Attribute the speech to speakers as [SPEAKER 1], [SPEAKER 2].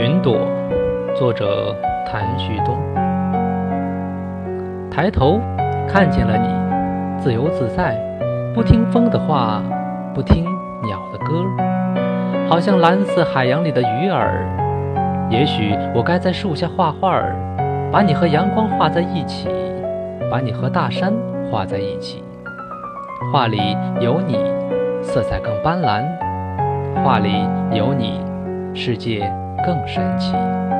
[SPEAKER 1] 云朵，作者谭旭东。抬头看见了你，自由自在，不听风的话，不听鸟的歌，好像蓝色海洋里的鱼儿。也许我该在树下画画，把你和阳光画在一起，把你和大山画在一起。画里有你，色彩更斑斓；画里有你。世界更神奇。